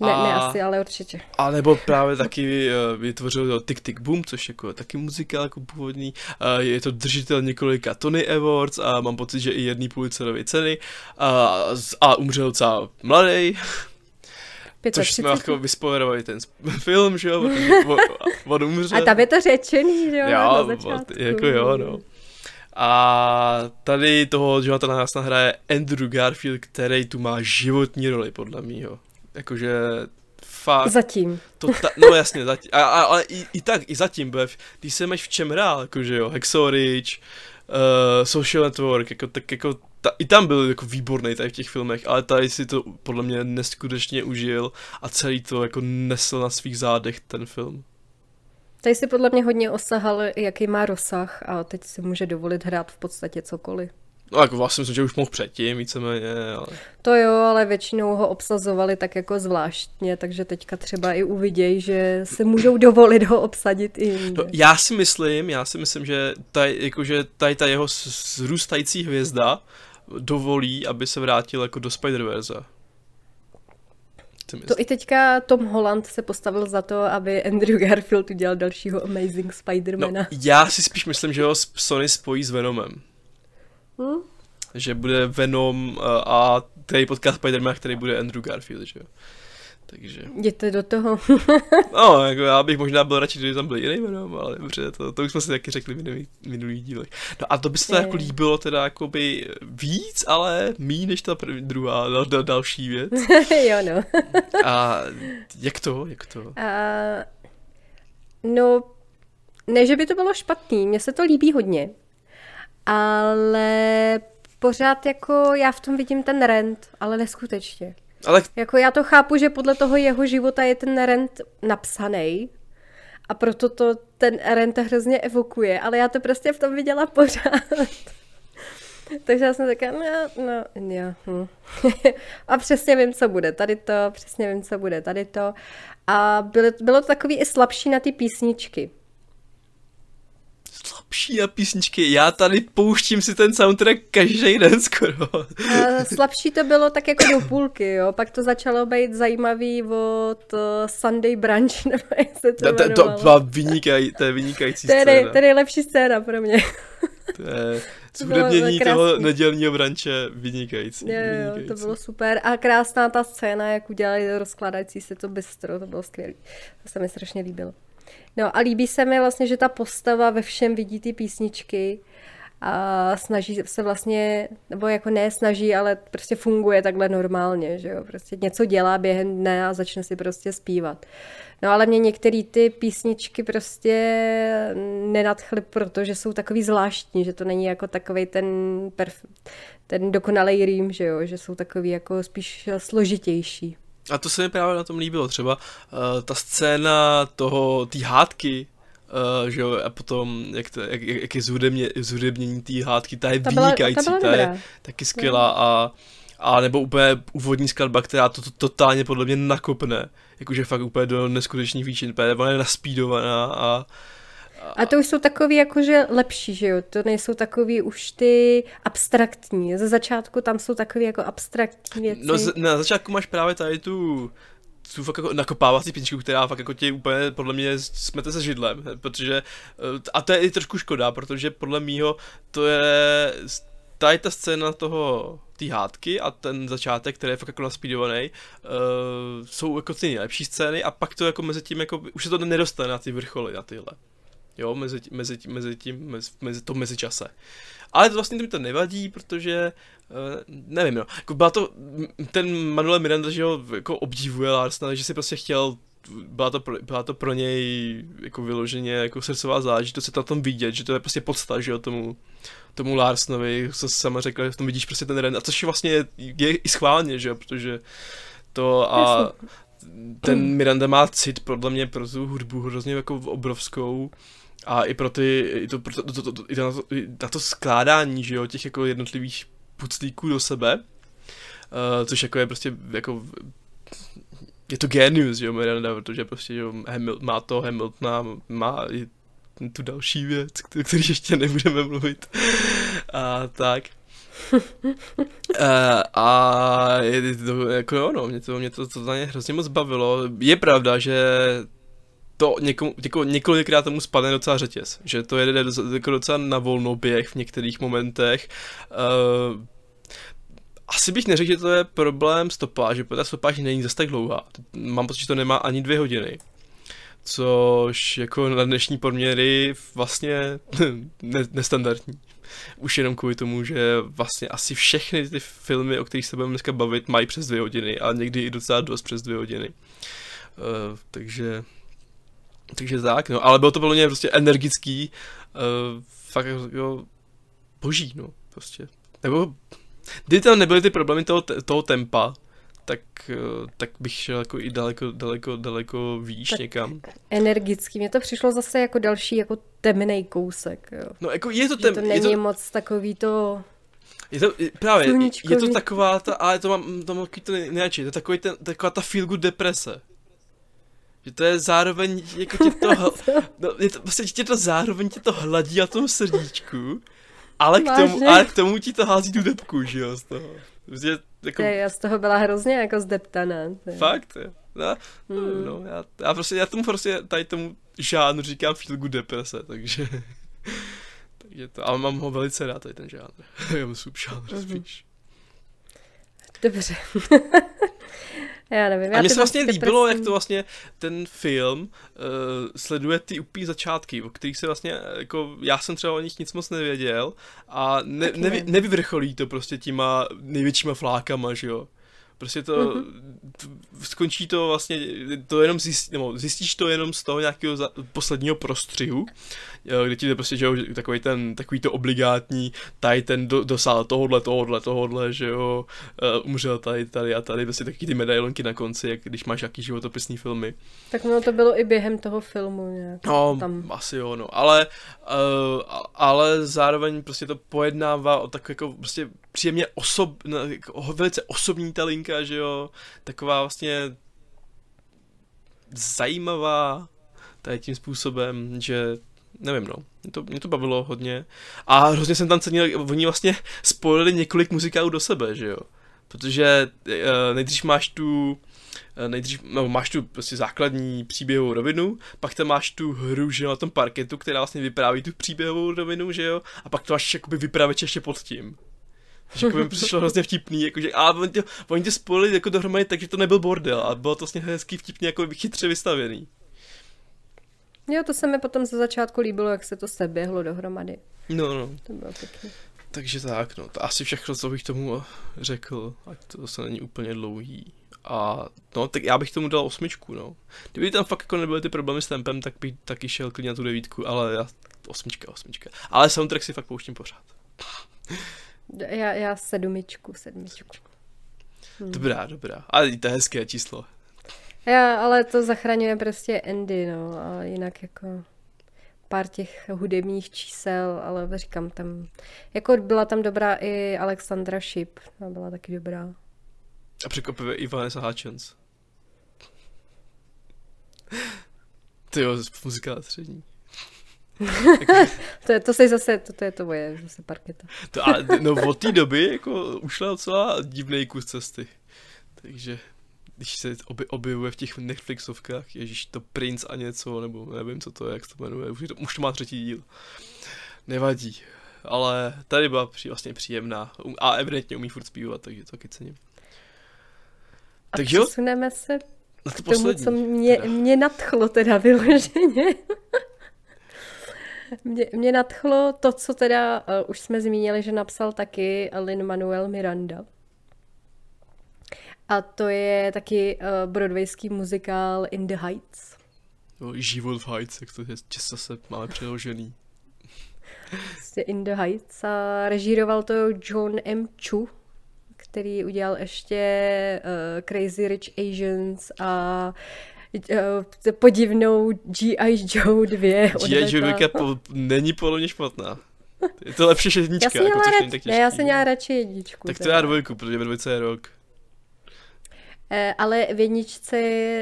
ne, a, ne asi, ale určitě. A nebo právě taky uh, vytvořil Tick Tick Boom, což jako taky muzikál jako původní. Uh, je to držitel několika Tony Awards a mám pocit, že i jedný Pulitzerovy ceny. A, a umřel docela mladý. Což jsme jako vyspoilerovali ten film, že jo, on, on umře. A tam je to řečený, že jo, jo na začátku. jako jo, no. A tady toho Jonathana Hassana hraje Andrew Garfield, který tu má životní roli, podle mýho. Jakože fakt. Zatím. To ta, no jasně, zatím. A, a, ale i, i, tak, i zatím, bev, když se v čem hrál, jakože jo, Hexorich, uh, Social Network, jako, tak jako, ta, i tam byl jako výborný tady v těch filmech, ale tady si to podle mě neskutečně užil a celý to jako nesl na svých zádech ten film. Tady si podle mě hodně osahal, jaký má rozsah a teď si může dovolit hrát v podstatě cokoliv. No jako vlastně myslím, že už mohl předtím víceméně, ale... To jo, ale většinou ho obsazovali tak jako zvláštně, takže teďka třeba i uvidějí, že se můžou dovolit ho obsadit i jinde. No, já si myslím, já si myslím, že taj, jakože tady ta jeho zrůstající hvězda dovolí, aby se vrátil jako do Spider-Verse. To i teďka Tom Holland se postavil za to, aby Andrew Garfield udělal dalšího Amazing Spider-Mana. No, já si spíš myslím, že ho Sony spojí s Venomem. Hmm? Že bude Venom a který podcast Spider-Man, který bude Andrew Garfield, že jo. Takže... Jděte do toho. no, jako já bych možná byl radši, kdyby tam byl jiný Venom, ale dobře, to, to už jsme si taky řekli v minulých dílech. No a to by se to jako líbilo teda jakoby víc, ale mí než ta první, druhá, dal, dal, další věc. jo, no. a jak to, jak to? A, no, ne, že by to bylo špatný, mně se to líbí hodně ale pořád jako já v tom vidím ten rent, ale neskutečně. Ale... Jako já to chápu, že podle toho jeho života je ten rent napsaný a proto to ten rent hrozně evokuje, ale já to prostě v tom viděla pořád. Takže já jsem taková, no, no, jo. Hm. a přesně vím, co bude tady to, přesně vím, co bude tady to. A bylo, bylo to takový i slabší na ty písničky slabší na písničky. Já tady pouštím si ten soundtrack každý den skoro. A slabší to bylo tak jako do půlky, jo. Pak to začalo být zajímavý od uh, Sunday Brunch, nebo jak se to, to, to, to, vynikaj, to je vynikající to je, scéna. To je nejlepší scéna pro mě. To je zhudebnění to toho nedělního branče vynikající, jo, jo, vynikající. to bylo super. A krásná ta scéna, jak udělali rozkladající se to bistro, to bylo skvělé. To se mi strašně líbilo. No a líbí se mi vlastně, že ta postava ve všem vidí ty písničky a snaží se vlastně, nebo jako ne snaží, ale prostě funguje takhle normálně, že jo, prostě něco dělá během dne a začne si prostě zpívat. No ale mě některé ty písničky prostě nenadchly, protože jsou takový zvláštní, že to není jako takový ten, perf- ten dokonalý rým, že jo, že jsou takový jako spíš složitější. A to se mi právě na tom líbilo, třeba uh, ta scéna toho, té hádky, Uh, že jo, a potom, jak, to, jak, jak je zhudebně, zhudebnění té hádky, ta je ta vynikající, ta, ta je taky skvělá a, a nebo úplně úvodní skladba, která to, to totálně podle mě nakopne, jakože fakt úplně do neskutečných výšin, ona je naspídovaná a, a to už jsou takový jakože lepší, že jo? To nejsou takový už ty abstraktní. Ze začátku tam jsou takový jako abstraktní věci. No z, na začátku máš právě tady tu tu fakt jako nakopávací písničku, která fakt jako ti úplně podle mě smete se židlem, protože, eh, a to je i trošku škoda, protože podle mýho to je tady ta scéna toho té hádky a ten začátek, který je fakt jako naspídovaný, uh, jsou jako ty nejlepší scény a pak to jako mezi tím jako, už se to nedostane na ty vrcholy, na tyhle jo, mezi, mezi, mezi tím, mezi, mezi to mezičase. Ale to vlastně mi to nevadí, protože, uh, nevím, no, jako byla to, ten Manuel Miranda, že ho jako obdivuje Larsna, že si prostě chtěl byla to, pro, byla to pro něj jako vyloženě jako srdcová záležitost se to na tom vidět, že to je prostě podsta, že jo, tomu, tomu Larsnovi, co sama řekla, že v tom vidíš prostě ten Ren, a což vlastně je, je i schválně, že jo, protože to a ten Miranda má cit podle mě pro tu hudbu hrozně jako obrovskou a i pro ty, i to, pro to, to, to, to, i na, to, i na to skládání, že jo, těch jako jednotlivých puclíků do sebe, uh, což jako je prostě jako je to genius, že jo, Miranda, protože prostě, jo, Hamil, má to Hamiltona, má i tu další věc, který ještě nebudeme mluvit. A tak. uh, a je to, jako jo, no, mě to, mě to, to, to hrozně moc bavilo. Je pravda, že to někomu, jako několikrát tomu spadne docela řetěz, že to jede jako docela na volnou běh v některých momentech. Uh, asi bych neřekl, že to je problém stopáže, protože ta stopáž není zase tak dlouhá. Mám pocit, že to nemá ani dvě hodiny. Což jako na dnešní poměry vlastně ne, nestandardní. Už jenom kvůli tomu, že vlastně asi všechny ty filmy, o kterých se budeme dneska bavit, mají přes dvě hodiny a někdy i docela dost přes dvě hodiny. Uh, takže takže tak, no, ale bylo to bylo mě prostě energický, uh, fakt jako boží, no, prostě. Nebo, kdyby tam nebyly ty problémy toho, toho tempa, tak, eh, tak bych šel jako i daleko, daleko, daleko výš tak někam. Energicky. Mně to přišlo zase jako další jako temný kousek. Jo. No jako je to tem, to není je to, moc takový to... Je to, právě, je to taková ta, ale to mám, to mám to nejradši, to je takový ten, taková ta feel good deprese. Že to je zároveň, jako tě to, no, je to, prostě tě to zároveň tě to hladí na tom srdíčku, ale k, tomu, ale k tomu ti to hází tu depku, že jo, z toho. Prostě, jako... Já z toho byla hrozně jako zdeptaná. Fakt, jo. No, hmm. no já, já, prostě, já tomu prostě tady tomu žánru říkám feel good deprese, takže... takže to, ale mám ho velice rád, tady ten žánr. já mám subžánr mm-hmm. spíš. Dobře. Já nevím. A mně se vlastně líbilo, jak to vlastně ten film uh, sleduje ty úplný začátky, o kterých se vlastně, jako já jsem třeba o nich nic moc nevěděl a ne, nevy, nevyvrcholí to prostě těma největšíma flákama, že jo. Prostě to, mm-hmm. skončí to vlastně, to jenom zjist, nebo zjistíš to jenom z toho nějakého za, posledního prostřihu, kde ti je prostě, že jo, takový ten, takový to obligátní, tady ten do, dosál tohodle, tohodle, tohodle, že jo, uh, umřel tady, tady a tady, prostě taky ty medailonky na konci, jak když máš jaký životopisný filmy. Tak no to bylo i během toho filmu nějak. No, tam. asi jo, no, ale, uh, ale zároveň prostě to pojednává o tak jako prostě příjemně osob, jako velice osobní ta linka, že jo, taková vlastně zajímavá tady tím způsobem, že nevím no, mě to, mě to bavilo hodně a hrozně jsem tam cenil, oni vlastně spojili několik muzikálů do sebe, že jo, protože uh, nejdřív máš tu eh, nejdřív, no, máš tu prostě základní příběhovou rovinu, pak tam máš tu hru, že jo, na tom parketu, která vlastně vypráví tu příběhovou rovinu, že jo, a pak to máš jakoby vypravěč ještě pod tím. Že jako mi přišlo hrozně vtipný, jakože, a oni tě, oni tě spojili jako dohromady takže to nebyl bordel a bylo to vlastně hezký vtipně jako chytře vystavěný. Jo, to se mi potom ze začátku líbilo, jak se to seběhlo dohromady. No, no. To bylo pěkný. Takže tak, no, to asi všechno, co bych tomu řekl, ať to se není úplně dlouhý. A no, tak já bych tomu dal osmičku, no. Kdyby tam fakt jako nebyly ty problémy s tempem, tak bych taky šel klidně na tu devítku, ale já, osmička, osmička. Ale soundtrack si fakt pouštím pořád. Já, já sedmičku, sedmičku. Hmm. Dobrá, dobrá. Ale to je hezké číslo. Já, ale to zachraňuje prostě Andy, no. A jinak jako pár těch hudebních čísel, ale říkám tam, jako byla tam dobrá i Alexandra Ship, ta byla taky dobrá. A překvapivě i Vanessa Hutchins. Ty jo, muzika střední. to, je, to se zase, to, to je to moje, zase parketa. to, a, no od té doby jako ušla docela divný kus cesty. Takže když se oby, objevuje v těch Netflixovkách, ježíš, to Prince a něco, nebo nevím, co to je, jak se to jmenuje, už to, už to má třetí díl. Nevadí, ale tady byla při, vlastně příjemná um, a evidentně umí furt zpívat, takže to taky cením. A tak přesuneme jo? se na to k tomu, co mě, mě nadchlo teda vyloženě. mě, mě nadchlo to, co teda uh, už jsme zmínili, že napsal taky Lin Manuel Miranda. A to je taky uh, broadwayský muzikál In the Heights. No, život v Heights, jak to je, často se máme přeložený. Prostě In the Heights a režíroval to John M. Chu, který udělal ještě uh, Crazy Rich Asians a uh, podivnou G.I. Joe 2. G.I. Joe 2 po, není podle špatná. Je to lepší jednička, já jako, což tak Ne, já jsem měla radši jedničku. Tak to já dvojku, protože ve dvojce je rok. Eh, ale v jedničce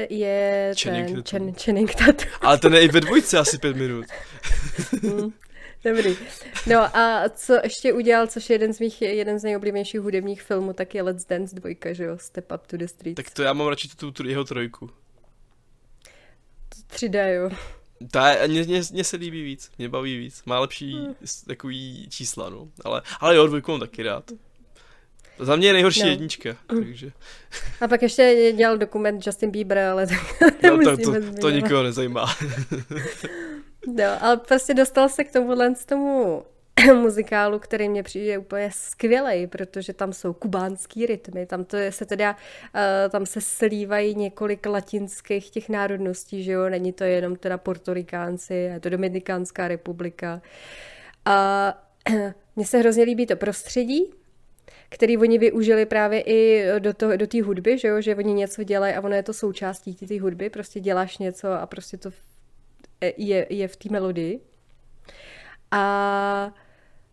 je Channing ten Chen, Channing Tatum. Ale ten je i ve dvojce asi pět minut. Hmm, dobrý. No a co ještě udělal, což je jeden z mých, jeden z nejoblíbenějších hudebních filmů, tak je Let's Dance dvojka, že jo? Step Up to the Streets. Tak to já mám radši tu, tu jeho trojku. 3D, jo. Ta, mě, mě, mě, se líbí víc, mě baví víc, má lepší hmm. takový čísla, no. Ale, ale jo, dvojku mám taky rád. Za mě je nejhorší no. jednička, takže... A pak ještě dělal dokument Justin Bieber, ale tak no, to, to, to nikoho nezajímá. no, ale prostě dostal se k tomuhle z tomu muzikálu, který mě přijde úplně skvělý, protože tam jsou kubánský rytmy, tam to je, se teda, uh, tam se slívají několik latinských těch národností, že jo, není to jenom teda portorikánci, je to Dominikánská republika. A mně se hrozně líbí to prostředí, který oni využili právě i do té do hudby, že, jo? že oni něco dělají a ono je to součástí té hudby, prostě děláš něco a prostě to je, je v té melodii. A,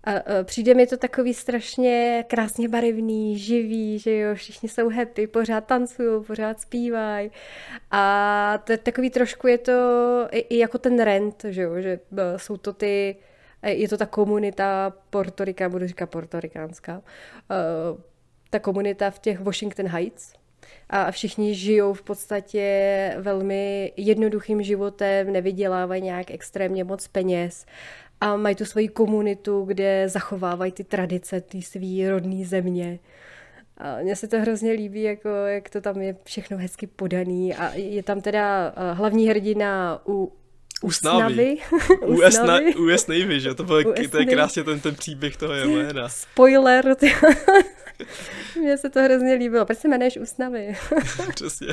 a, a přijde mi to takový strašně krásně barevný, živý, že jo, všichni jsou happy, pořád tancují, pořád zpívají. A to, takový trošku je to i, i jako ten rent, že jo, že e, jsou to ty je to ta komunita portorika, budu říkat portorikánská, uh, ta komunita v těch Washington Heights, a všichni žijou v podstatě velmi jednoduchým životem, nevydělávají nějak extrémně moc peněz a mají tu svoji komunitu, kde zachovávají ty tradice té své rodné země. A mně se to hrozně líbí, jako, jak to tam je všechno hezky podaný. A je tam teda eh, hlavní hrdina u Usnavy. US, na, US Navy, že? To, bylo, US to je krásně ten, ten příběh toho jména. Spoiler. Mně se to hrozně líbilo. Proč se jmenuješ Usnavy? Přesně.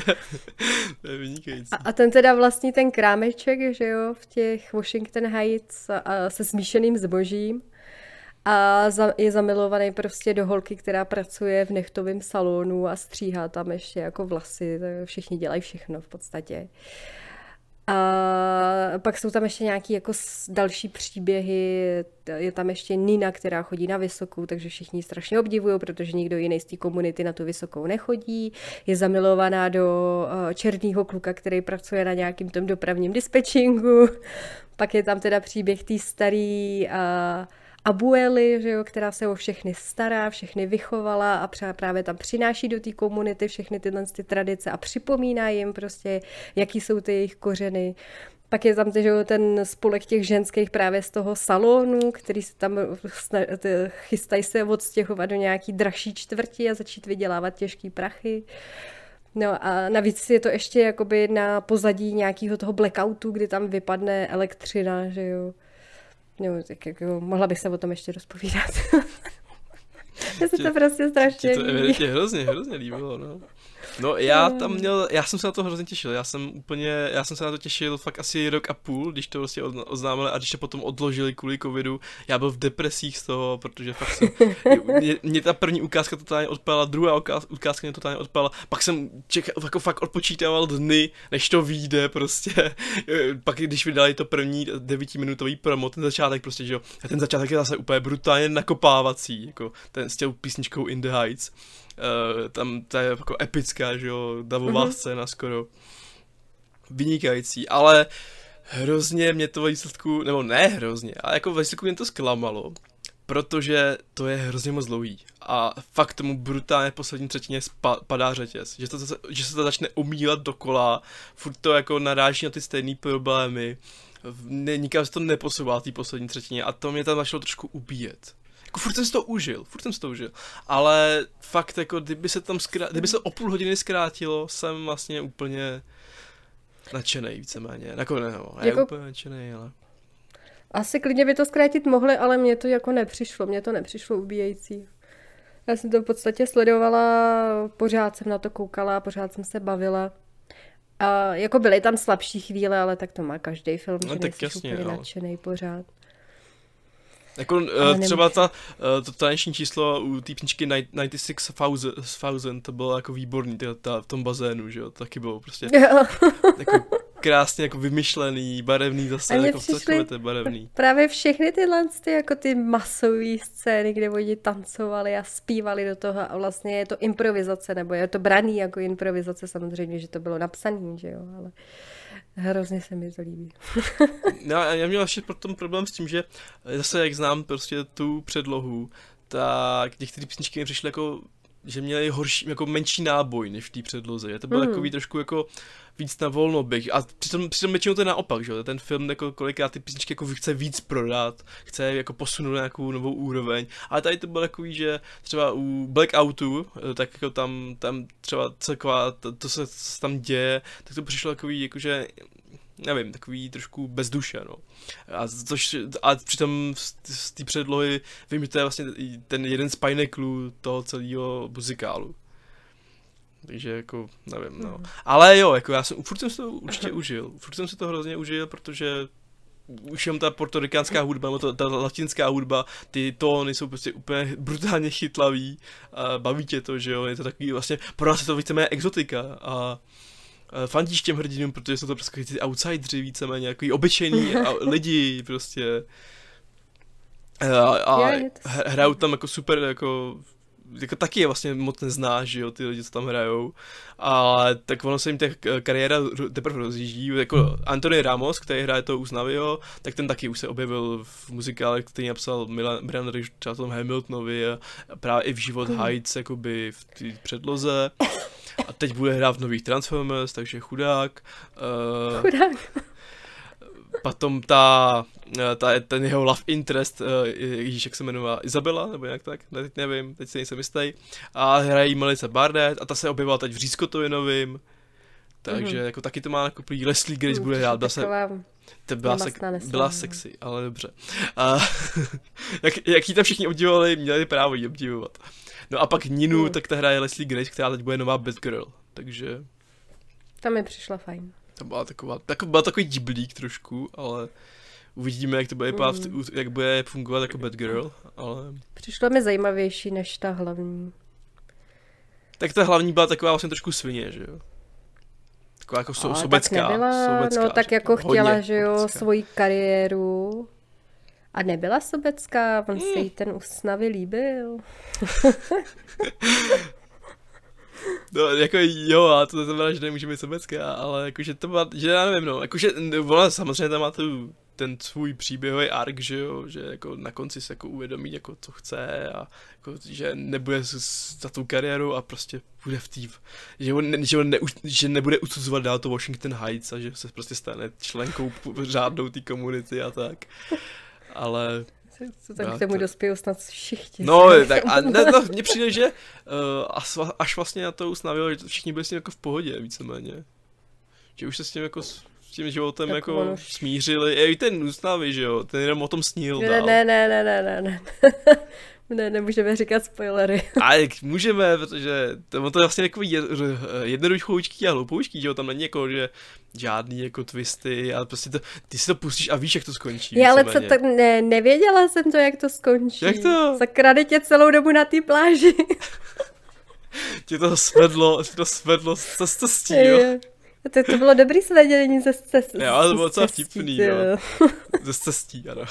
to je vynikající. A, a ten teda vlastní ten krámeček, že jo, v těch Washington Heights a, a se smíšeným zbožím. A za, je zamilovaný prostě do holky, která pracuje v nechtovém salonu a stříhá tam ještě jako vlasy. Všichni dělají všechno v podstatě. A pak jsou tam ještě nějaký jako další příběhy, je tam ještě Nina, která chodí na vysokou, takže všichni strašně obdivují, protože nikdo jiný z té komunity na tu vysokou nechodí. Je zamilovaná do eh, černého kluka, který pracuje na nějakým tom dopravním dispečingu. Pak je tam teda příběh té starý a Abueli, že jo, která se o všechny stará, všechny vychovala a právě tam přináší do té komunity všechny tyhle ty tradice a připomíná jim prostě, jaký jsou ty jejich kořeny. Pak je tam že ten spolek těch ženských právě z toho salonu, který se tam chystají se odstěhovat do nějaký dražší čtvrti a začít vydělávat těžký prachy. No a navíc je to ještě jakoby na pozadí nějakého toho blackoutu, kdy tam vypadne elektřina, že jo. No, tak jako, mohla bych se o tom ještě rozpovídat. Mně se to prostě strašně to evidentně hrozně, hrozně líbilo, no. No já tam měl, já jsem se na to hrozně těšil, já jsem úplně, já jsem se na to těšil fakt asi rok a půl, když to prostě oznámili a když to potom odložili kvůli covidu, já byl v depresích z toho, protože fakt jsem, mě, mě ta první ukázka totálně odpala, druhá ukázka mě totálně odpala, pak jsem čekal, jako fakt odpočítával dny, než to vyjde prostě, pak když vydali to první devítiminutový promo, ten začátek prostě, že jo, a ten začátek je zase úplně brutálně nakopávací, jako ten s těm písničkou In the Heights, Uh, tam ta je jako epická, že jo, davová mm-hmm. scéna skoro. Vynikající, ale hrozně mě to výsledku, nebo ne hrozně, ale jako výsledku mě to zklamalo, protože to je hrozně moc dlouhý a fakt tomu brutálně v poslední třetině spa, padá řetěz, že, to, že se to začne umílat dokola, furt to jako naráží na ty stejné problémy, ne, nikam se to neposouvá v té poslední třetině a to mě tam začalo trošku ubíjet jako furt jsem si to užil, furt jsem si to užil, ale fakt jako kdyby se tam zkrá... kdyby se o půl hodiny zkrátilo, jsem vlastně úplně nadšený víceméně, no, ne jako... úplně nadšený, ale... Asi klidně by to zkrátit mohli, ale mně to jako nepřišlo, mně to nepřišlo ubíjející. Já jsem to v podstatě sledovala, pořád jsem na to koukala, pořád jsem se bavila. A jako byly tam slabší chvíle, ale tak to má každý film, no, že tak jasně, úplně no. nadšený pořád. Jako uh, třeba ta, uh, to taneční číslo u té písničky 96,000, to bylo jako výborný, ta, ta, v tom bazénu, že jo, to taky bylo prostě jako krásně jako vymyšlený, barevný zase, jako celkově to je barevný. Právě všechny tyhle ty, jako ty masové scény, kde oni tancovali a zpívali do toho a vlastně je to improvizace, nebo je to braný jako improvizace samozřejmě, že to bylo napsaný, že jo, ale... Uh, Hrozně se mi to líbí. no, já měl ještě potom problém s tím, že zase jak znám prostě tu předlohu, tak některé písničky mi přišly jako že měli horší, jako menší náboj než v té předloze, že? To bylo mm. takový trošku jako víc na volnoběh. A přitom, přitom většinou to je naopak, že ten film jako kolikrát ty písničky jako chce víc prodat, chce jako posunout na nějakou novou úroveň, ale tady to bylo takový, že třeba u Blackoutu, eh, tak jako tam, tam třeba celková, to, to se tam děje, tak to přišlo takový, jakože nevím, takový trošku bez duše, no. A, což, a přitom z té předlohy vím, že to je vlastně ten jeden z pineklů toho celého muzikálu. Takže jako, nevím, no. Hmm. Ale jo, jako já jsem, furt jsem si to určitě užil. Furt jsem si to hrozně užil, protože už jenom ta portorikánská hudba, nebo ta, ta latinská hudba, ty tóny jsou prostě úplně brutálně chytlavý a baví tě to, že jo, je to takový vlastně, pro nás je to víceméně exotika a fandíš těm hrdinům, protože jsou to prostě ty outsidři víceméně, jako obyčejní lidi prostě. A, a hrajou tam jako super jako jako taky je vlastně moc neznáš, že jo, ty lidi, co tam hrajou. A tak ono se jim těch kariéra teprve rozjíždí. Jako Anthony Ramos, který hraje to Usnavio, tak ten taky už se objevil v muzikále, který napsal Milan Brandon třeba tom Hamiltonovi a právě i v Život hmm. Heights, jakoby v té předloze. A teď bude hrát v nových Transformers, takže chudák. Uh, chudák. Potom ta, eh, ta, ten jeho love interest, uh, Ježíš, jak se jmenuje, Izabela, nebo nějak tak, ne, teď nevím, teď se nejsem jistý. A hrají Melissa Bardet a ta se objevila teď v Řízkotově novým. Takže mm-hmm. jako taky to má jako prý Leslie Grace mm, bude hrát. Byla se, to byla, se, byla sexy, ale dobře. A, jak, jak jí tam všichni obdivovali, měli právo jí obdivovat. No a pak Ninu, mm. tak ta hraje Leslie Grace, která teď bude nová Batgirl, takže... Ta mi přišla fajn. To byla taková, tak, byla takový diblík trošku, ale uvidíme, jak to bude, mm. jak bude fungovat jako Batgirl, ale... Přišlo mi zajímavější než ta hlavní. Tak ta hlavní byla taková vlastně trošku svině, že jo? Taková jako so, sobecká. Tak nebyla, sobecká, no tak jako chtěla, že jo, sobecká. svoji kariéru. A nebyla sobecká, on mm. se jí ten usnavy líbil. No, jako jo, a to znamená, že nemůže být sobecká, ale jakože to má, že já nevím, no, jakože ona samozřejmě tam má tu, ten svůj příběhový ark, že jo, že jako na konci se jako uvědomí, jako co chce a jako, že nebude za tu kariéru a prostě bude v tým, že, on, že, on ne, že nebude usuzovat dál to Washington Heights a že se prostě stane členkou řádnou té komunity a tak. Ale co tak k tomu to... dospějou snad všichni. No, tak a ne, no, mně přijde, že uh, až vlastně na to usnavilo, že všichni byli s tím jako v pohodě víceméně. Že už se s tím jako s tím životem tak jako už... smířili. I ten usnavy, že jo, ten jenom o tom snil ne, Ne, ne, ne, ne, ne, ne. Ne, nemůžeme říkat spoilery. A jak můžeme, protože to, to je vlastně takový jednoduchoučký a hloupoučký, že jo, tam není jako, že žádný jako twisty a prostě to, ty si to pustíš a víš, jak to skončí. Já, ale co tak ne, nevěděla jsem to, jak to skončí. Jak to? Zakrade tě celou dobu na té pláži. tě to svedlo, tě to svedlo ze cestí, jo. To, to bylo dobrý svedění ze cestí. Jo, to bylo docela vtipný, jo. Ze cestí, ano.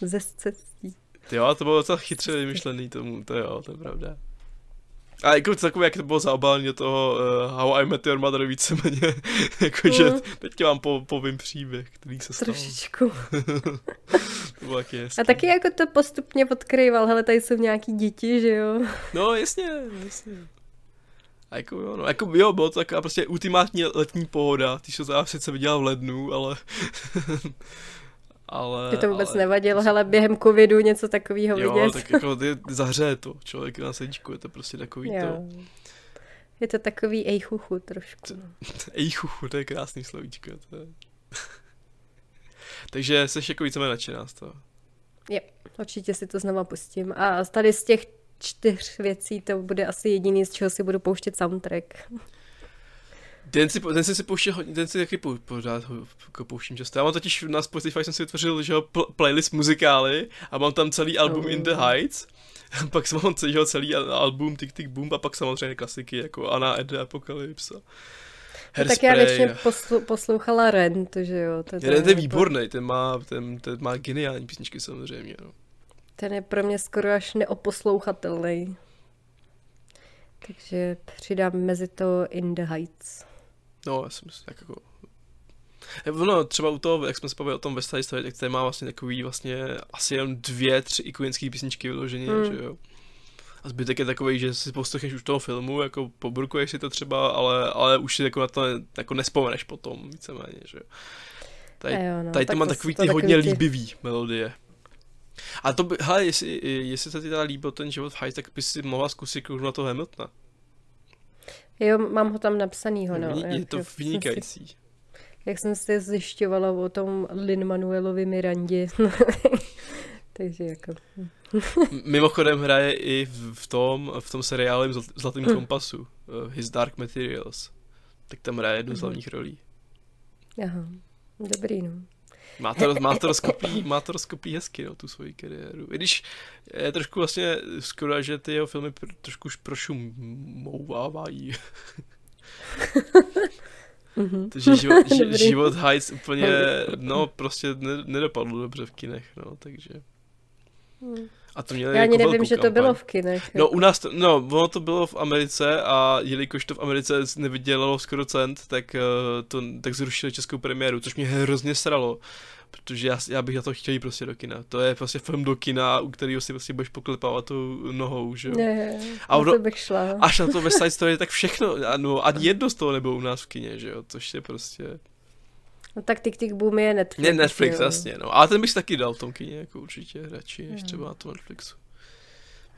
Ze cestí. Jo, to bylo docela chytře vymyšlený tomu, to jo, to je pravda. A jako takové, jak to bylo zaobálení do toho uh, How I Met Your Mother víceméně, jakože mm. teď vám po, povím příběh, který se stal. Trošičku. to bylo taky A taky jako to postupně odkryval, hele, tady jsou nějaký děti, že jo? No, jasně, jasně. A jako jo, no, jako jo, bylo to taková prostě ultimátní letní pohoda, ty se to sice viděla v lednu, ale ale... Ty to vůbec ale... nevadilo, hele, během covidu něco takového vidět. Jo, tak jako ty, zahřeje to člověk na sedíčku, je to prostě takový jo. to... Je to takový ejchuchu trošku. No. ejchuchu, to je krásný slovíčko. To je... Takže jsi jako víceméně nadšená z toho. Jo, určitě si to znova pustím. A tady z těch čtyř věcí to bude asi jediný, z čeho si budu pouštět soundtrack. Den si, den si pouštěl hodně, den si taky pořád jako pouštím často. Já mám totiž na Spotify jsem si vytvořil, že pl- playlist muzikály a mám tam celý album oh. In the Heights. pak jsem mám celý, celý album Tick Tick Boom a pak samozřejmě klasiky jako Anna Ed Apocalypse. No, tak já většině poslu, poslouchala Rent, že jo. To, to Rent je výborný, ten má, ten, ten má geniální písničky samozřejmě. No. Ten je pro mě skoro až neoposlouchatelný. Takže přidám mezi to In the Heights. No, já jsem tak jako... No, třeba u toho, jak jsme se bavili o tom West Side Story, tak tady má vlastně takový vlastně asi jen dvě, tři ikonické písničky vyloženě, mm. že jo. A zbytek je takový, že si poslechneš už toho filmu, jako pobrukuješ si to třeba, ale, ale už si jako na to jako nespomeneš potom, víceméně, že jo. Tady, jo, no, tady tak to má takový ty hodně ty... líbivý melodie. A to by, hele, jestli, jestli se ti teda líbil ten život v High, tak bys si mohla zkusit na to Hamiltona. Jo, mám ho tam napsanýho, no. Je to vynikající. jak jsem se zjišťovala o tom Lin Manuelovi Mirandě. Takže jako... Mimochodem hraje i v tom, v tom seriálu Zlatým mm. kompasu, uh, His Dark Materials. Tak tam hraje jednu z mhm. hlavních rolí. Aha, dobrý no. Má to, má to, rozkopí, má to rozkopí hezky, no, tu svoji kariéru. I když je trošku vlastně skoro, že ty jeho filmy trošku už prošumouvávají. Mm-hmm. Takže život, ži, život Heights úplně, no prostě nedopadlo dobře v kinech, no, takže. Hmm. A to měli Já ani jako nevím, že to bylo v kinech. No u nás, to, no ono to bylo v Americe a jelikož to v Americe nevydělalo skoro cent, tak, uh, to, tak zrušili českou premiéru, což mě hrozně sralo. Protože já, já bych na to chtěl jít prostě do kina. To je prostě film do kina, u kterého si prostě budeš poklepávat tou nohou, že jo. Ne, a to bych šla. Až na to ve Side Story, tak všechno, no ani jedno z toho nebylo u nás v kině, že jo, což je prostě... No tak Tik Tik Boom je Netflix. Ne, Netflix, jo. jasně, no. Ale ten bych taky dal v tom kině, jako určitě radši, než třeba na tom Netflixu.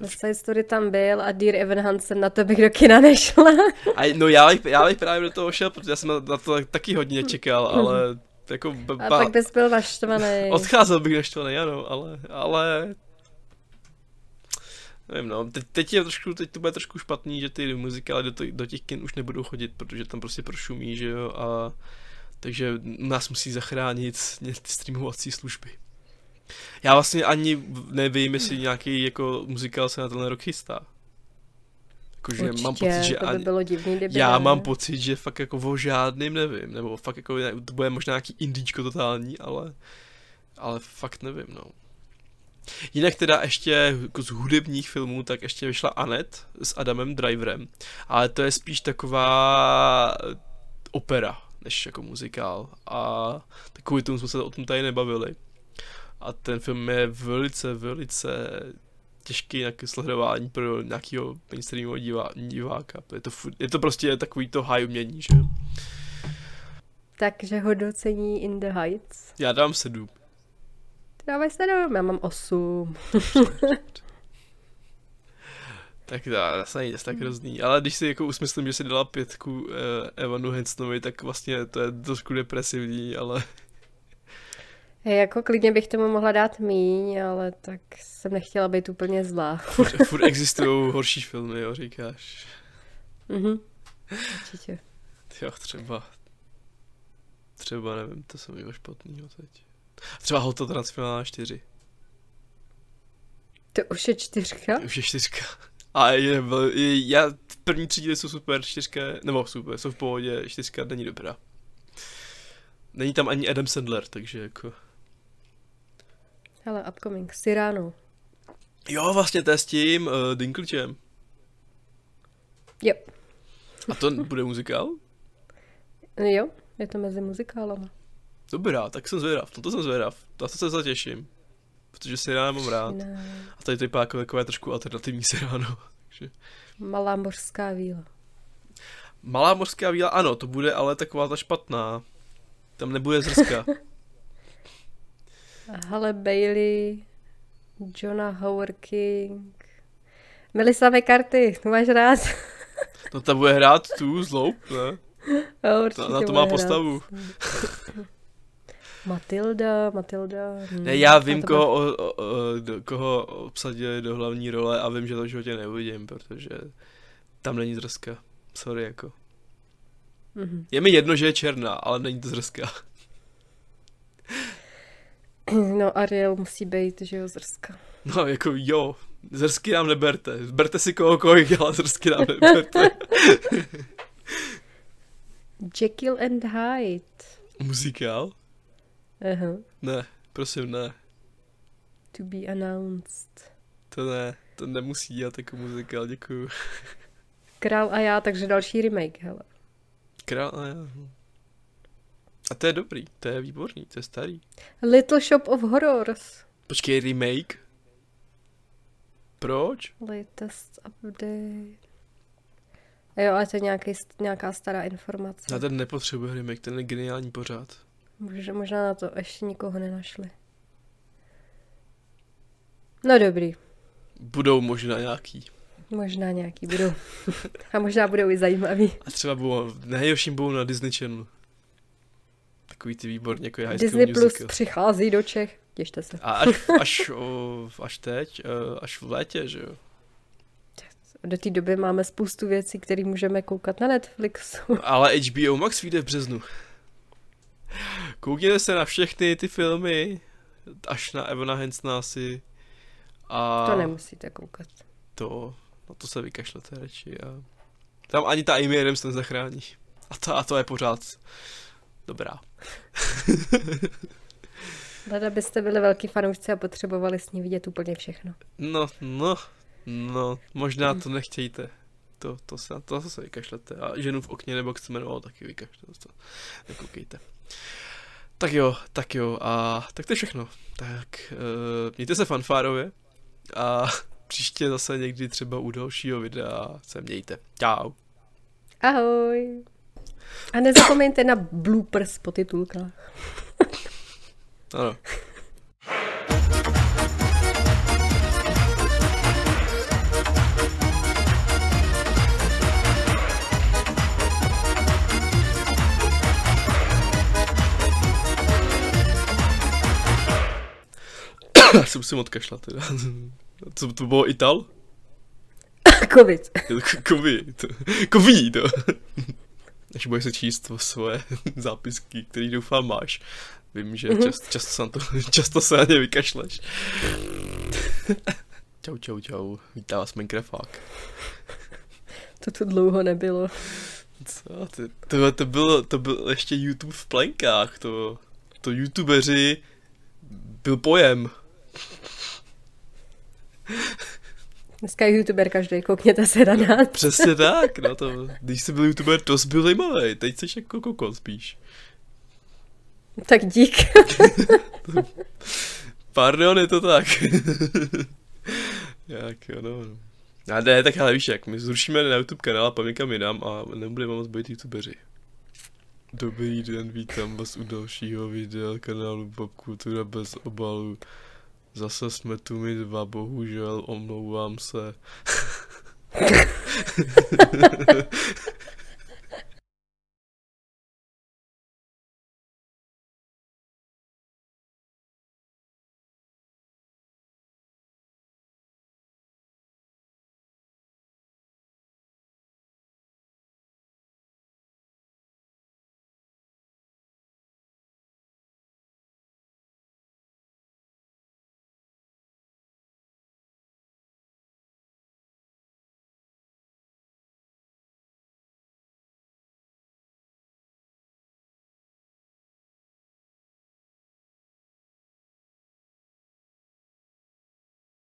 No Side Story tam byl a Dear Evan Hansen, na to bych do kina nešla. a, no já bych, já bych právě do toho šel, protože já jsem na, na to taky hodně čekal, ale jako... Ba, a pak bys byl naštvaný. Odcházel bych naštvaný, ano, ale, ale Nevím, no, teď, teď, je trošku, teď to bude trošku špatný, že ty muzikály do, do těch kin už nebudou chodit, protože tam prostě prošumí, že jo, a takže nás musí zachránit ty streamovací služby. Já vlastně ani nevím, jestli nějaký jako muzikál se na ten rok chystá. Jakože Určitě, mám pocit, že to by bylo divný, kdyby já ne. mám pocit, že fakt jako o žádným nevím, nebo fakt jako to bude možná nějaký indíčko totální, ale, ale fakt nevím, no. Jinak teda ještě jako z hudebních filmů, tak ještě vyšla Anet s Adamem Driverem, ale to je spíš taková opera, než jako muzikál a takový tomu jsme se o tom tady nebavili. A ten film je velice, velice těžký nějaké sledování pro nějakého mainstreamového divá, diváka. Je to, je to prostě takový to high umění, že Takže hodnocení In the Heights. Já dám sedm. Ty dávaj sedm, já mám osm. Tak to zase není tak hrozný. Ale když si jako usmyslím, že si dala pětku uh, Evanu Hensonovi, tak vlastně to je trošku depresivní, ale... Jako klidně bych tomu mohla dát míň, ale tak jsem nechtěla být úplně zlá. Furt, furt existují horší filmy, jo, říkáš. Mhm, určitě. Jo, třeba, třeba nevím, to jsem měl špatný teď. Třeba Hotel Transformers 4. To už je čtyřka? Už je čtyřka. A je, je, já, první tři díly jsou super, čtyřka, nebo super, jsou v pohodě, čtyřka není dobrá. Není tam ani Adam Sandler, takže jako... Hele, upcoming, Cyrano. Jo, vlastně to je s tím uh, Dinklagem. Jo. A to bude muzikál? Jo, je to mezi muzikálama. Dobrá, tak jsem zvědav, to jsem zvědav, to se zatěším. Protože si ráno mám rád. A tady to je takové trošku alternativní ráno. Takže... Malá mořská víla. Malá mořská víla, ano, to bude ale taková ta špatná. Tam nebude zrska. Halle Bailey, Jonah Howard King, Melissa McCarthy, to máš rád? no ta bude hrát tu zloup, ne? Jo, určitě na to má postavu. Matilda, Matilda. Hmm, ne, já vím, koho, o, o, o, do, koho obsadili do hlavní role a vím, že to v životě neuvidím, protože tam není zrska. Sorry, jako. Mm-hmm. Je mi jedno, že je černá, ale není to zrska. No Ariel musí být, že jo, zrska. No jako jo, zrsky nám neberte. Berte si kohokoliv, ale zrsky nám neberte. Jekyll and Hyde. Muzikál? Aha. Ne, prosím ne. To be announced. To ne, to nemusí dělat jako muzikál, děkuju. Král a já, takže další remake, hele. Král a já. A to je dobrý, to je výborný, to je starý. Little Shop of Horrors. Počkej, remake? Proč? Latest update. Jo, ale to je nějaký, nějaká stará informace. Já ten nepotřebuje remake, ten je geniální pořád. Možná, možná na to ještě nikoho nenašli. No dobrý. Budou možná nějaký. Možná nějaký budou. A možná budou i zajímavý. A třeba budou, nejhorším budou na Disney Channel. Takový ty výborně jako High Disney Plus Musical. přichází do Čech. Těšte se. A až, až, o, až teď, eh, až v létě, že jo? Do té doby máme spoustu věcí, které můžeme koukat na Netflixu. Ale HBO Max vyjde v březnu. Koukněte se na všechny ty filmy, až na Evana Hensona asi. A To nemusíte koukat. to, na to se vykašlete radši. A tam ani ta Amy Adams nezachrání. A to, a to je pořád dobrá. Leda byste byli velký fanoušci a potřebovali s ní vidět úplně všechno. No, no, no, možná to nechtějte. To, to se, to se vykašlete. A ženu v okně nebo jak se jmenovalo, taky vykašlete. To nekoukejte. Tak jo, tak jo. A tak to je všechno. Tak uh, mějte se fanfárově. A příště zase někdy třeba u dalšího videa se mějte. Čau. Ahoj! A nezapomeňte na bloopers po titulkách. Ano. Já se musím odkašlat teda. Co to bylo Ital? Covid. Koví to. Až budeš se číst svoje zápisky, které doufám máš. Vím, že čas, často, se na to, často se na ně vykašleš. čau, čau, čau. Vítá vás Minecrafták. To tu dlouho nebylo. Co? To, to, to, bylo, to byl ještě YouTube v plenkách. To, to youtubeři byl pojem. Dneska je youtuber každý, koukněte se na nás. Přesně tak, no to, když jsi byl youtuber, to jsi byl zajímavý, teď jsi jako kokot spíš. Tak dík. Pardon, je to tak. jak jo, no. A ne, tak ale víš jak, my zrušíme na YouTube kanál a pak někam jinam a nebudeme moc být youtubeři. Dobrý den, vítám vás u dalšího videa kanálu Popkultura bez obalu. Zase jsme tu my dva, bohužel, omlouvám se.